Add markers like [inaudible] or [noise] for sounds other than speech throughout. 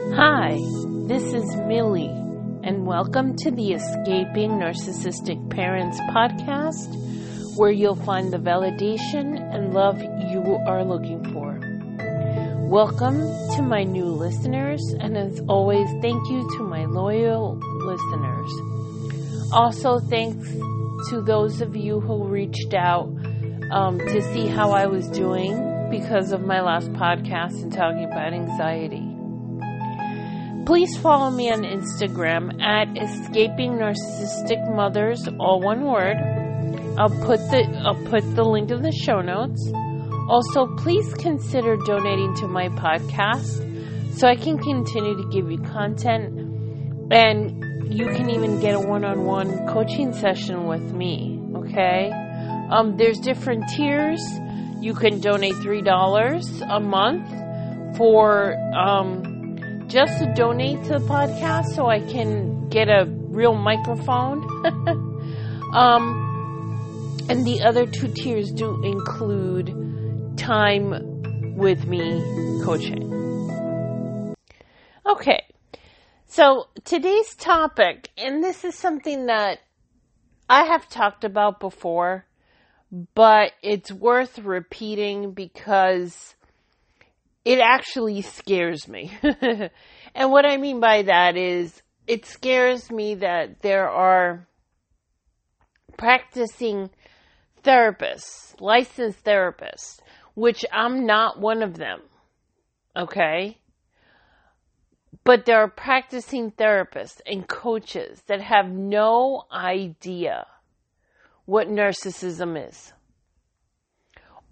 Hi, this is Millie, and welcome to the Escaping Narcissistic Parents podcast, where you'll find the validation and love you are looking for. Welcome to my new listeners, and as always, thank you to my loyal listeners. Also, thanks to those of you who reached out um, to see how I was doing because of my last podcast and talking about anxiety. Please follow me on Instagram at Escaping Narcissistic Mothers, all one word. I'll put the I'll put the link in the show notes. Also, please consider donating to my podcast so I can continue to give you content and you can even get a one-on-one coaching session with me, okay? Um, there's different tiers. You can donate $3 a month for um, just to donate to the podcast so I can get a real microphone. [laughs] um, and the other two tiers do include time with me coaching. Okay, so today's topic, and this is something that I have talked about before, but it's worth repeating because it actually scares me. [laughs] and what I mean by that is it scares me that there are practicing therapists, licensed therapists, which I'm not one of them. Okay? But there are practicing therapists and coaches that have no idea what narcissism is.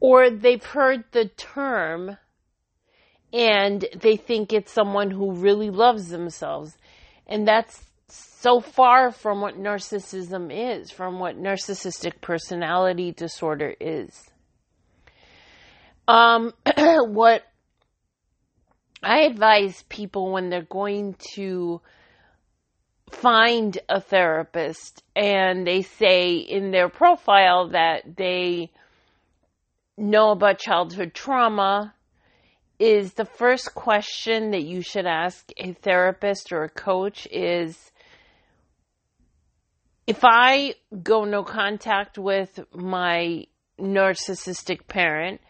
Or they've heard the term and they think it's someone who really loves themselves. And that's so far from what narcissism is, from what narcissistic personality disorder is. Um, [clears throat] what I advise people when they're going to find a therapist and they say in their profile that they know about childhood trauma is the first question that you should ask a therapist or a coach is if I go no contact with my narcissistic parent,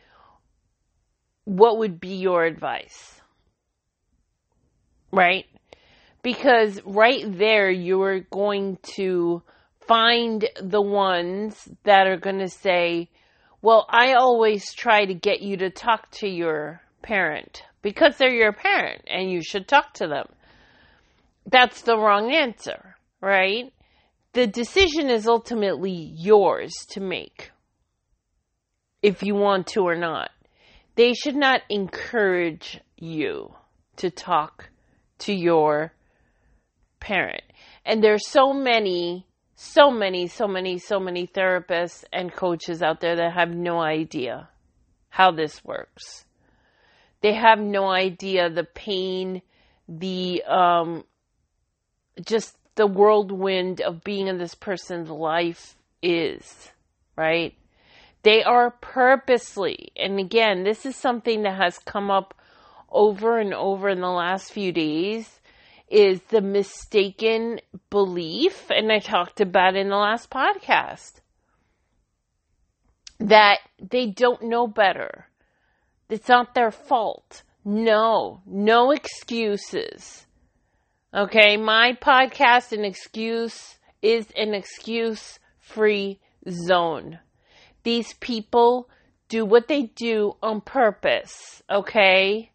what would be your advice? Right? Because right there, you're going to find the ones that are going to say, well, I always try to get you to talk to your parent because they're your parent and you should talk to them. That's the wrong answer, right? The decision is ultimately yours to make if you want to or not. They should not encourage you to talk to your parent. And there's so many, so many, so many, so many therapists and coaches out there that have no idea how this works they have no idea the pain, the um, just the whirlwind of being in this person's life is, right? They are purposely, and again, this is something that has come up over and over in the last few days, is the mistaken belief, and I talked about in the last podcast, that they don't know better it's not their fault. No, no excuses. Okay, my podcast, an excuse, is an excuse free zone. These people do what they do on purpose, okay?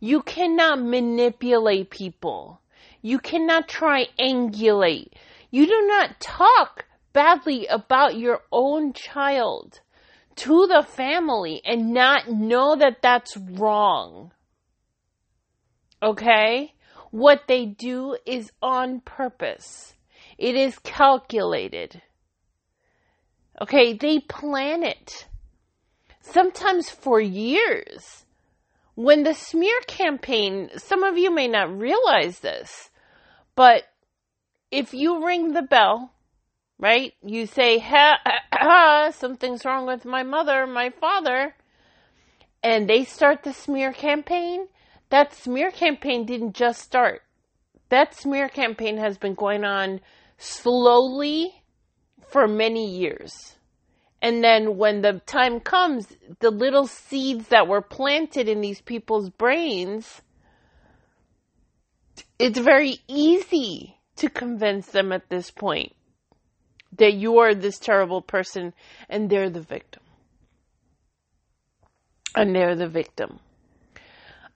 You cannot manipulate people. You cannot triangulate. You do not talk badly about your own child to the family and not know that that's wrong. Okay? What they do is on purpose. It is calculated. Okay, they plan it. Sometimes for years. When the smear campaign, some of you may not realize this, but if you ring the bell right? You say, ha, [clears throat] something's wrong with my mother, my father, and they start the smear campaign. that smear campaign didn't just start. That smear campaign has been going on slowly for many years. And then when the time comes, the little seeds that were planted in these people's brains, it's very easy to convince them at this point that you are this terrible person and they're the victim. And they're the victim.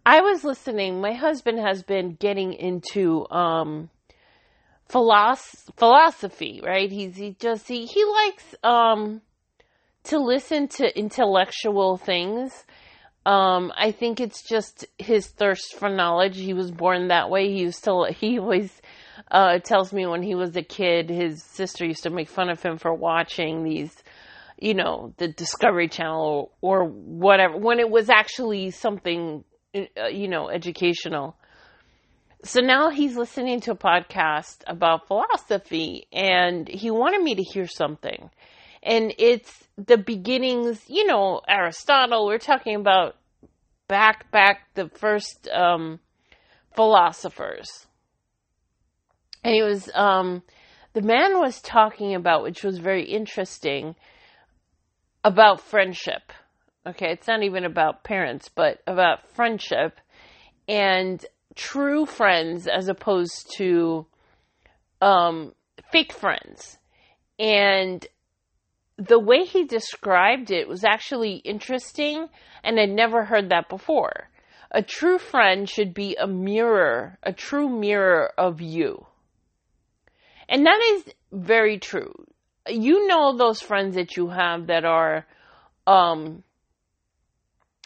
I was listening. My husband has been getting into um, philosophy, right? He's he just he he likes um, to listen to intellectual things. Um, I think it's just his thirst for knowledge. He was born that way. He used to he always uh, tells me when he was a kid, his sister used to make fun of him for watching these you know, the Discovery Channel or, or whatever, when it was actually something uh, you know, educational. So now he's listening to a podcast about philosophy and he wanted me to hear something. And it's the beginnings, you know, Aristotle, we're talking about back, back the first, um, philosophers. And he was, um, the man was talking about, which was very interesting, about friendship Okay, it's not even about parents, but about friendship and true friends as opposed to um, fake friends. And the way he described it was actually interesting, and I'd never heard that before. A true friend should be a mirror, a true mirror of you. And that is very true. You know those friends that you have that are um,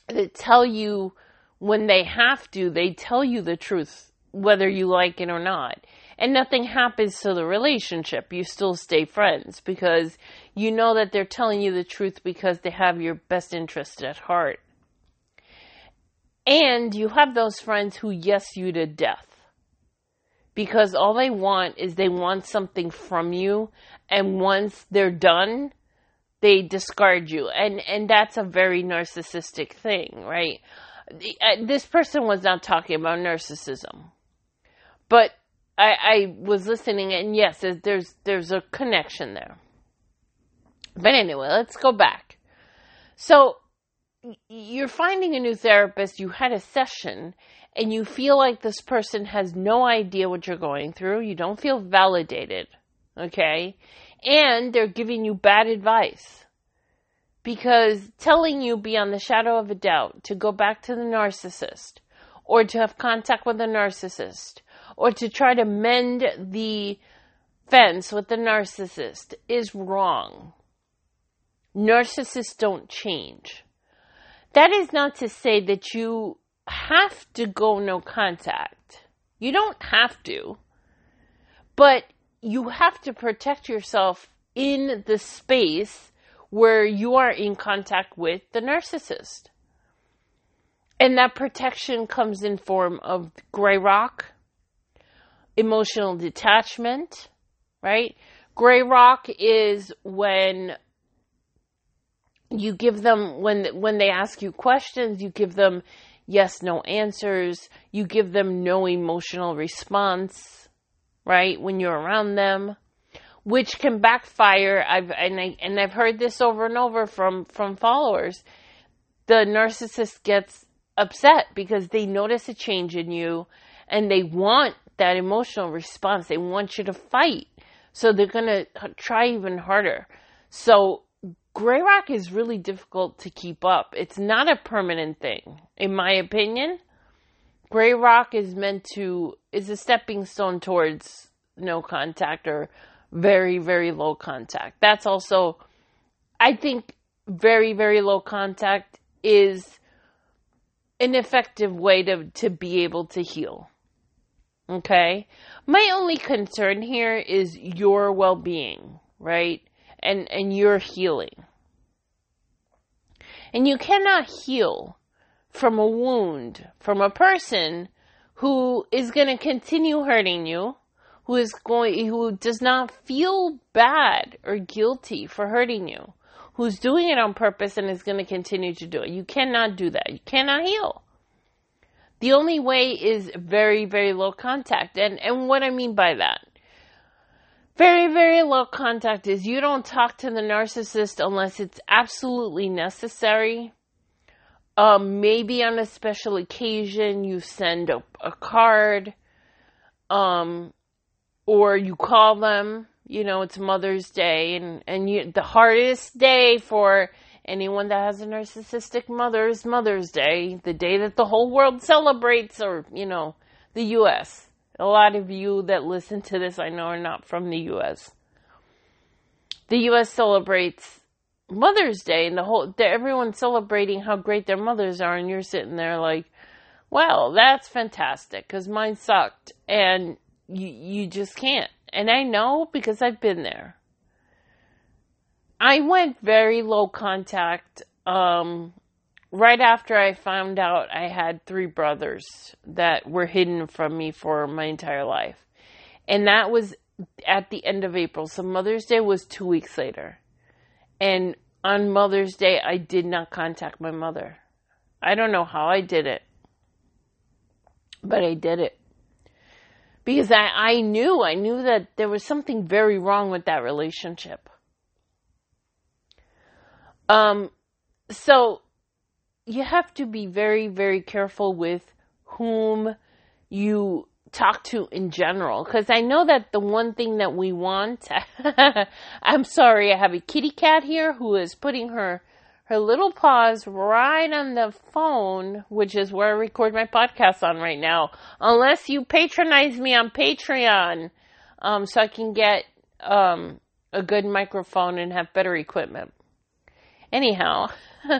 that tell you when they have to, they tell you the truth, whether you like it or not. And nothing happens to the relationship. You still stay friends because you know that they're telling you the truth because they have your best interest at heart. And you have those friends who yes you to death. Because all they want is they want something from you. And once they're done, they discard you. And and that's a very narcissistic thing right? Uh, this person was not talking about narcissism. But i i was listening and yes there's there's a connection there. But anyway let's go back. So you're finding a new therapist you had a session and you feel like this person has no idea what you're going through you don't feel validated okay and they're giving you bad advice. Because telling you beyond the shadow of a doubt to go back to the narcissist, or to have contact with the narcissist, or to try to mend the fence with the narcissist is wrong. Narcissists don't change. That is not to say that you have to go no contact. You don't have to. But you have to protect yourself in the space where you are in contact with the narcissist. And that protection comes in form of gray rock, emotional detachment, right? Gray rock is when you give them when when they ask you questions, you give them yes no answers, you give them no emotional response right? When you're around them, which can backfire. I've and I and I've heard this over and over from from followers. The narcissist gets upset because they notice a change in you and they want that emotional response. They want you to fight. So they're going to try even harder. So gray rock is really difficult to keep up. It's not a permanent thing, in my opinion. Gray rock is meant to is a stepping stone towards no contact or very very low contact. That's also I think very very low contact is an effective way to to be able to heal. Okay? My only concern here is your well-being, right? And and your healing. And you cannot heal from a wound from a person who is going to continue hurting you, who is going, who does not feel bad or guilty for hurting you, who's doing it on purpose and is going to continue to do it. You cannot do that. You cannot heal. The only way is very, very low contact. And, and what I mean by that, very, very low contact is you don't talk to the narcissist unless it's absolutely necessary. Um, maybe on a special occasion you send a, a card, um, or you call them. You know, it's Mother's Day, and and you, the hardest day for anyone that has a narcissistic mother is Mother's Day, the day that the whole world celebrates, or you know, the U.S. A lot of you that listen to this, I know, are not from the U.S. The U.S. celebrates Mother's Day, and the whole everyone's celebrating how great their mothers are, and you're sitting there like, "Well, that's fantastic," because mine sucked, and you you just can't. And I know because I've been there. I went very low contact um, right after I found out I had three brothers that were hidden from me for my entire life. And that was at the end of April. So Mother's Day was two weeks later. And on Mother's Day, I did not contact my mother. I don't know how I did it, but I did it. Because I, I knew, I knew that there was something very wrong with that relationship. Um, so you have to be very, very careful with whom you talk to in general. Because I know that the one thing that we want, [laughs] I'm sorry, I have a kitty cat here who is putting her her little paws right on the phone, which is where I record my podcast on right now. Unless you patronize me on Patreon, um, so I can get um, a good microphone and have better equipment. Anyhow, [laughs]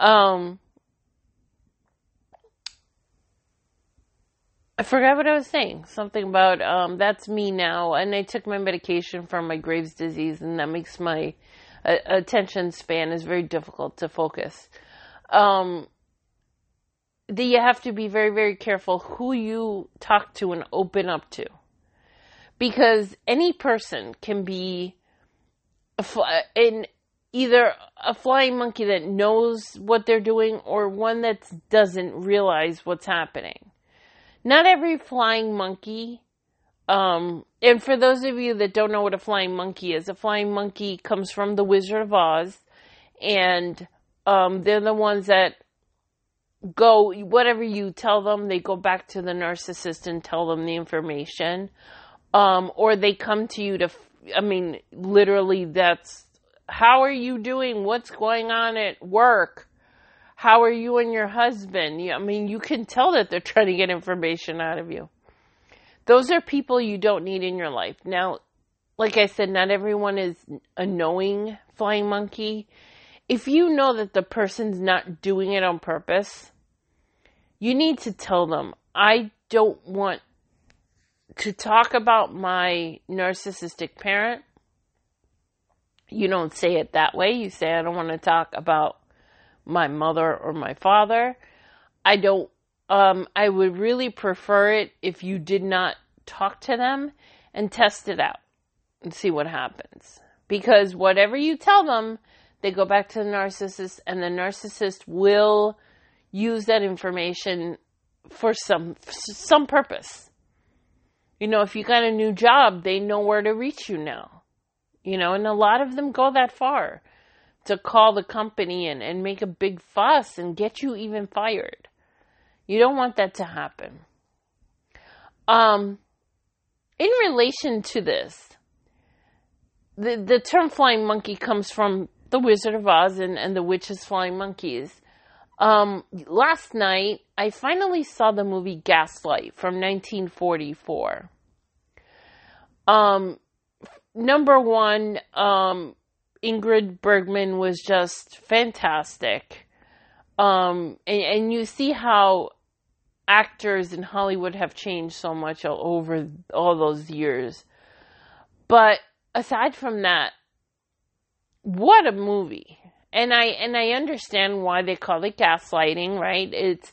um, I forgot what I was saying. Something about um, that's me now, and I took my medication for my Graves' disease, and that makes my uh, attention span is very difficult to focus. Um, that you have to be very, very careful who you talk to and open up to, because any person can be in either a flying monkey that knows what they're doing or one that doesn't realize what's happening. Not every flying monkey, um, and for those of you that don't know what a flying monkey is, a flying monkey comes from the Wizard of Oz, and um, they're the ones that go, whatever you tell them, they go back to the narcissist and tell them the information. Um, or they come to you to, I mean, literally, that's how are you doing? What's going on at work? How are you and your husband? I mean, you can tell that they're trying to get information out of you. Those are people you don't need in your life. Now, like I said, not everyone is a knowing flying monkey. If you know that the person's not doing it on purpose, you need to tell them, I don't want to talk about my narcissistic parent you don't say it that way. You say, I don't want to talk about my mother or my father. I don't, um, I would really prefer it if you did not talk to them and test it out and see what happens. Because whatever you tell them, they go back to the narcissist and the narcissist will use that information for some, some purpose. You know, if you got a new job, they know where to reach you now you know, and a lot of them go that far to call the company and, and make a big fuss and get you even fired. You don't want that to happen. Um, in relation to this, the, the term flying monkey comes from the Wizard of Oz and, and the witch's flying monkeys. Um, last night, I finally saw the movie Gaslight from 1944. Um, number one, um, Ingrid Bergman was just fantastic. Um, and, and you see how actors in Hollywood have changed so much over all those years. But aside from that, what a movie. And I and I understand why they call it gaslighting, right? It's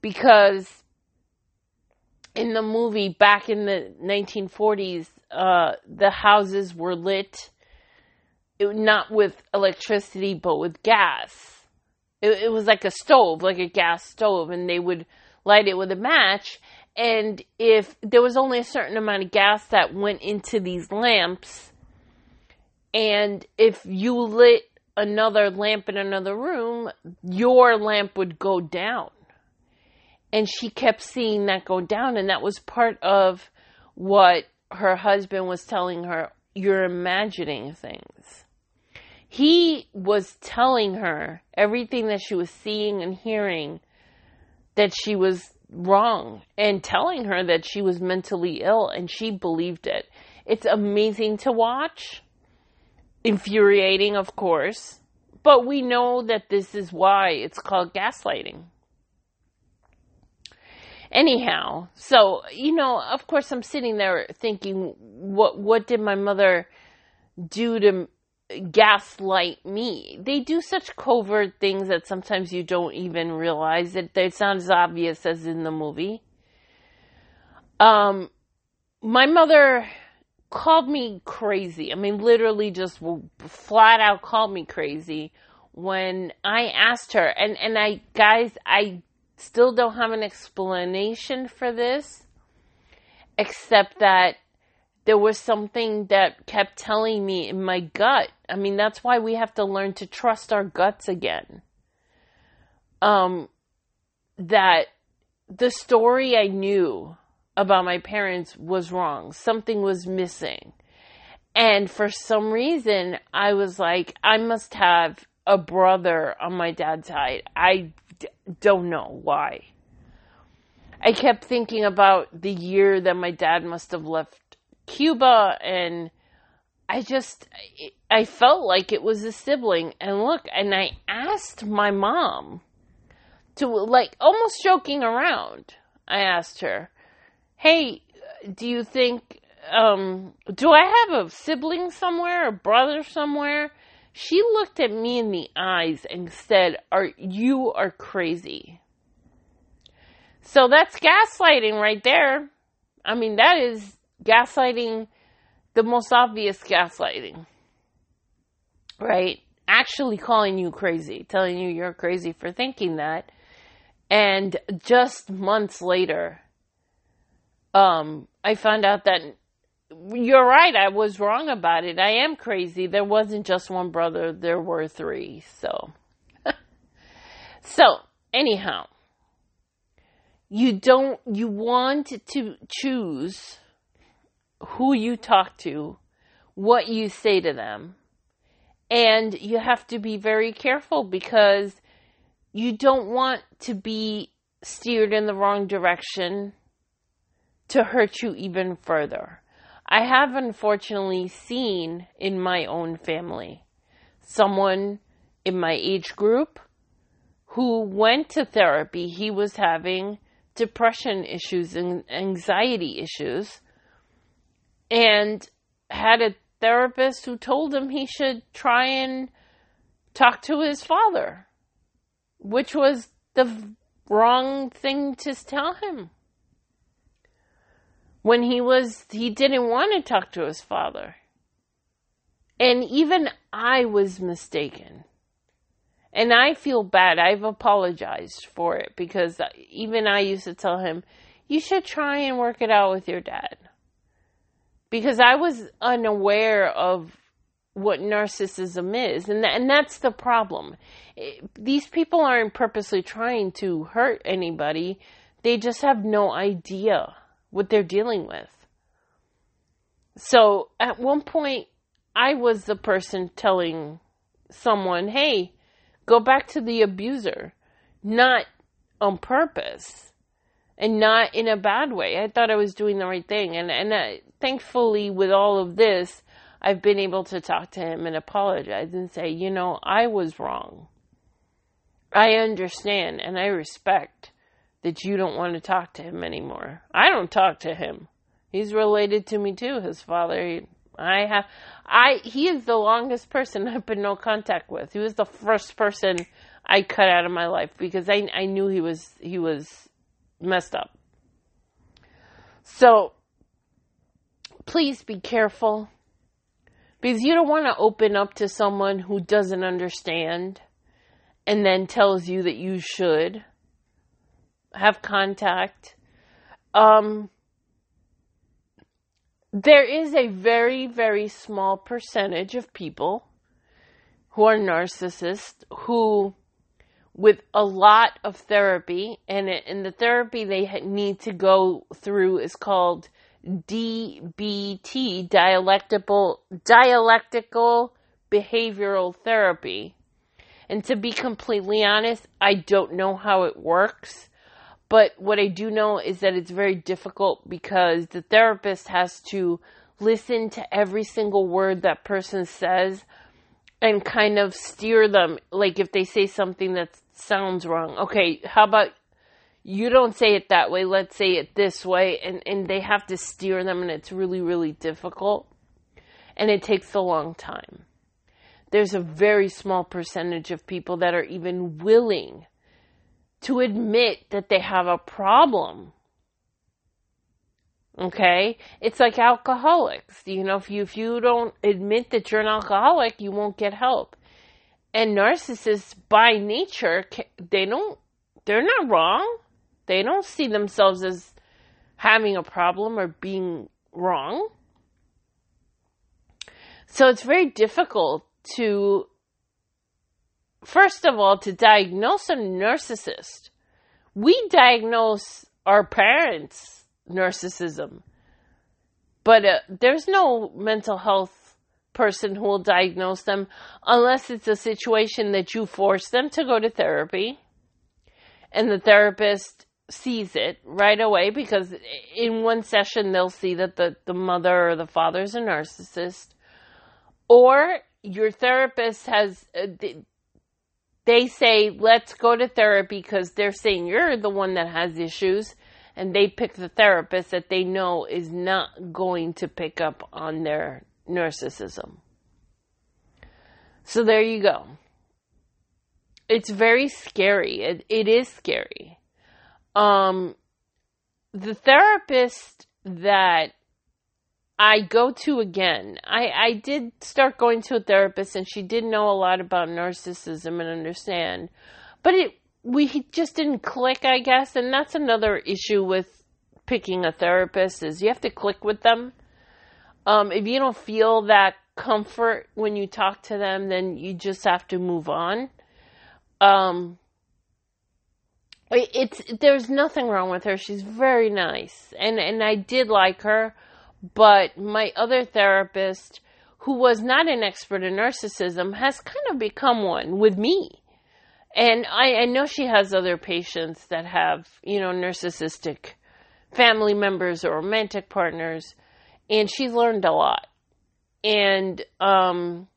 because in the movie back in the 1940s, uh, the houses were lit it, not with electricity but with gas. It, it was like a stove, like a gas stove, and they would light it with a match. And if there was only a certain amount of gas that went into these lamps, and if you lit another lamp in another room, your lamp would go down. And she kept seeing that go down, and that was part of what her husband was telling her you're imagining things. He was telling her everything that she was seeing and hearing that she was wrong and telling her that she was mentally ill and she believed it. It's amazing to watch. Infuriating, of course. But we know that this is why it's called gaslighting. Anyhow, so you know, of course, I'm sitting there thinking, what what did my mother do to gaslight me? They do such covert things that sometimes you don't even realize it. They sound as obvious as in the movie. Um, my mother called me crazy. I mean, literally just flat out called me crazy when I asked her. And, and I, guys, I still don't have an explanation for this, except that there was something that kept telling me in my gut. I mean, that's why we have to learn to trust our guts again. Um, that the story I knew about my parents was wrong. Something was missing. And for some reason, I was like, I must have a brother on my dad's side. I d- don't know why. I kept thinking about the year that my dad must have left Cuba and I just I felt like it was a sibling and look and I asked my mom to like almost joking around. I asked her, "Hey, do you think um do I have a sibling somewhere, a brother somewhere?" She looked at me in the eyes and said, "Are you are crazy?" So that's gaslighting right there. I mean, that is gaslighting, the most obvious gaslighting. Right? Actually calling you crazy, telling you you're crazy for thinking that. And just months later, um, I found out that you're right. I was wrong about it. I am crazy. There wasn't just one brother. There were three. So, [laughs] so anyhow, you don't, you want to choose who you talk to, what you say to them. And you have to be very careful because you don't want to be steered in the wrong direction to hurt you even further. I have unfortunately seen in my own family someone in my age group who went to therapy. He was having depression issues and anxiety issues and had a therapist who told him he should try and talk to his father, which was the wrong thing to tell him when he was he didn't want to talk to his father. And even I was mistaken. And I feel bad. I've apologized for it because even I used to tell him, you should try and work it out with your dad. Because I was unaware of what narcissism is. And, th- and that's the problem. It, these people aren't purposely trying to hurt anybody, they just have no idea what they're dealing with. So at one point, I was the person telling someone, hey, go back to the abuser, not on purpose and not in a bad way. I thought I was doing the right thing. And, and uh, thankfully, with all of this, I've been able to talk to him and apologize and say, you know, I was wrong. I understand and I respect that you don't want to talk to him anymore. I don't talk to him. He's related to me too, his father. I have, I, he is the longest person [laughs] I've been no contact with. He was the first person I cut out of my life because I, I knew he was, he was messed up. So, please be careful because you don't want to open up to someone who doesn't understand and then tells you that you should have contact. Um, there is a very, very small percentage of people who are narcissists who, with a lot of therapy, and, and the therapy they need to go through is called DBT, dialectical, dialectical behavioral therapy. And to be completely honest, I don't know how it works. But what I do know is that it's very difficult because the therapist has to listen to every single word that person says and kind of steer them. Like if they say something that sounds wrong, okay, how about you don't say it that way, let's say it this way. And, and they have to steer them, and it's really, really difficult. And it takes a long time. There's a very small percentage of people that are even willing to admit that they have a problem. Okay? It's like alcoholics. You know, if you if you don't admit that you're an alcoholic, you won't get help. And narcissists by nature, they don't they're not wrong. They don't see themselves as having a problem or being wrong. So it's very difficult to first of all, to diagnose a narcissist, we diagnose our parents' narcissism. But uh, there's no mental health person who will diagnose them unless it's a situation that you force them to go to therapy and the therapist sees it right away because in one session they'll see that the, the mother or the father is a narcissist or your therapist has uh, they say, let's go to therapy because they're saying you're the one that has issues. And they pick the therapist that they know is not going to pick up on their narcissism. So there you go. It's very scary. It, it is scary. Um, the therapist that I go to again. I, I did start going to a therapist and she did know a lot about narcissism and understand. But it we just didn't click, I guess, and that's another issue with picking a therapist is you have to click with them. Um, if you don't feel that comfort when you talk to them, then you just have to move on. Um, it's there's nothing wrong with her. She's very nice, and and I did like her. But my other therapist, who was not an expert in narcissism, has kind of become one with me. And I, I know she has other patients that have, you know, narcissistic family members or romantic partners, and she's learned a lot. And um,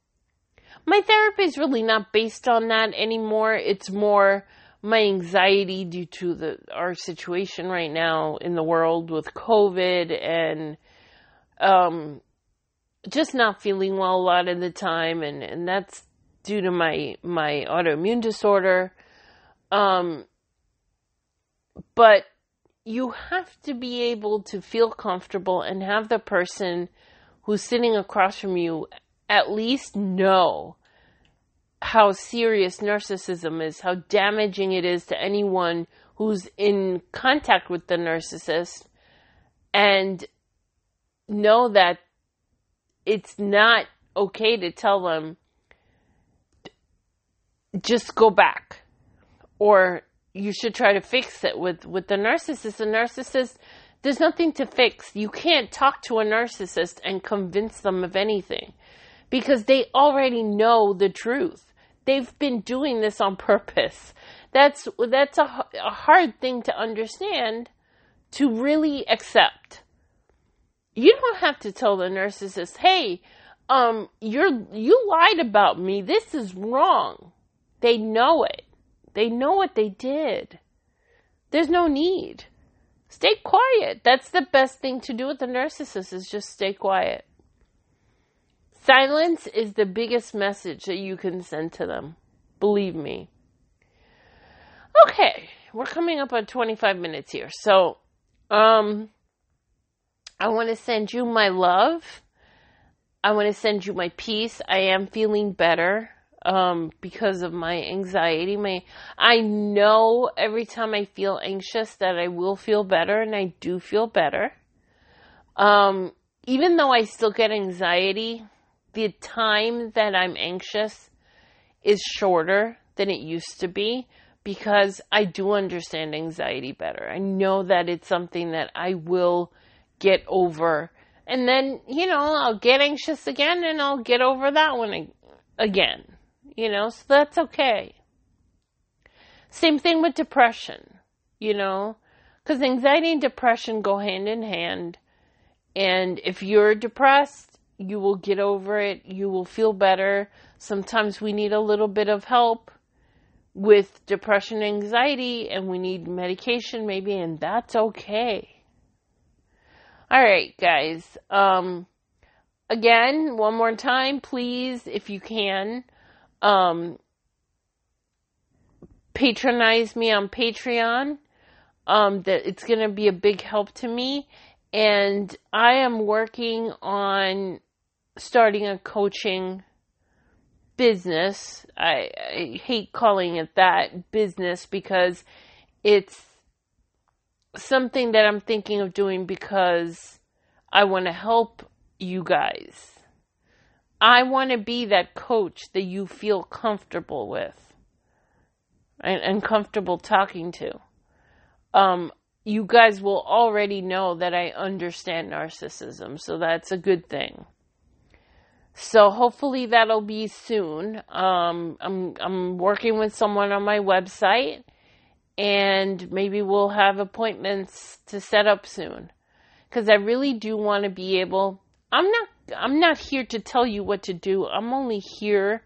my therapy is really not based on that anymore. It's more my anxiety due to the our situation right now in the world with COVID and um, just not feeling well a lot of the time, and and that's due to my my autoimmune disorder. Um, but you have to be able to feel comfortable and have the person who's sitting across from you at least know how serious narcissism is, how damaging it is to anyone who's in contact with the narcissist, and know that it's not okay to tell them just go back or you should try to fix it with with the narcissist. The narcissist there's nothing to fix. You can't talk to a narcissist and convince them of anything because they already know the truth. They've been doing this on purpose. That's that's a, a hard thing to understand to really accept you don't have to tell the narcissist, hey, um, you're, you lied about me. This is wrong. They know it. They know what they did. There's no need. Stay quiet. That's the best thing to do with the narcissist is just stay quiet. Silence is the biggest message that you can send to them. Believe me. Okay, we're coming up on 25 minutes here. So, um, I want to send you my love. I want to send you my peace. I am feeling better. um, because of my anxiety. My, I know every time I feel anxious that I will feel better, and I do feel better. Um, even though I still get anxiety, the time that I'm anxious is shorter than it used to be because I do understand anxiety better. I know that it's something that I will get over. And then, you know, I'll get anxious again and I'll get over that one again. You know, so that's okay. Same thing with depression, you know, because anxiety and depression go hand in hand. And if you're depressed, you will get over it. You will feel better. Sometimes we need a little bit of help with depression anxiety and we need medication maybe and that's okay. All right, guys. Um again, one more time, please if you can um patronize me on Patreon. Um that it's going to be a big help to me and I am working on starting a coaching business. I, I hate calling it that business because it's something that I'm thinking of doing because I want to help you guys. I want to be that coach that you feel comfortable with and, and comfortable talking to. Um, you guys will already know that I understand narcissism, so that's a good thing. So hopefully that'll be soon. Um, I'm I'm working with someone on my website, and maybe we'll have appointments to set up soon. Because I really do want to be able. I'm not. I'm not here to tell you what to do. I'm only here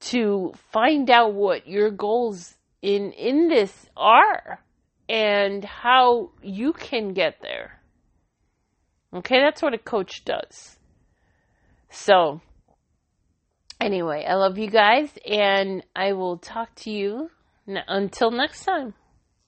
to find out what your goals in in this are and how you can get there. Okay, that's what a coach does. So, anyway, I love you guys, and I will talk to you until next time.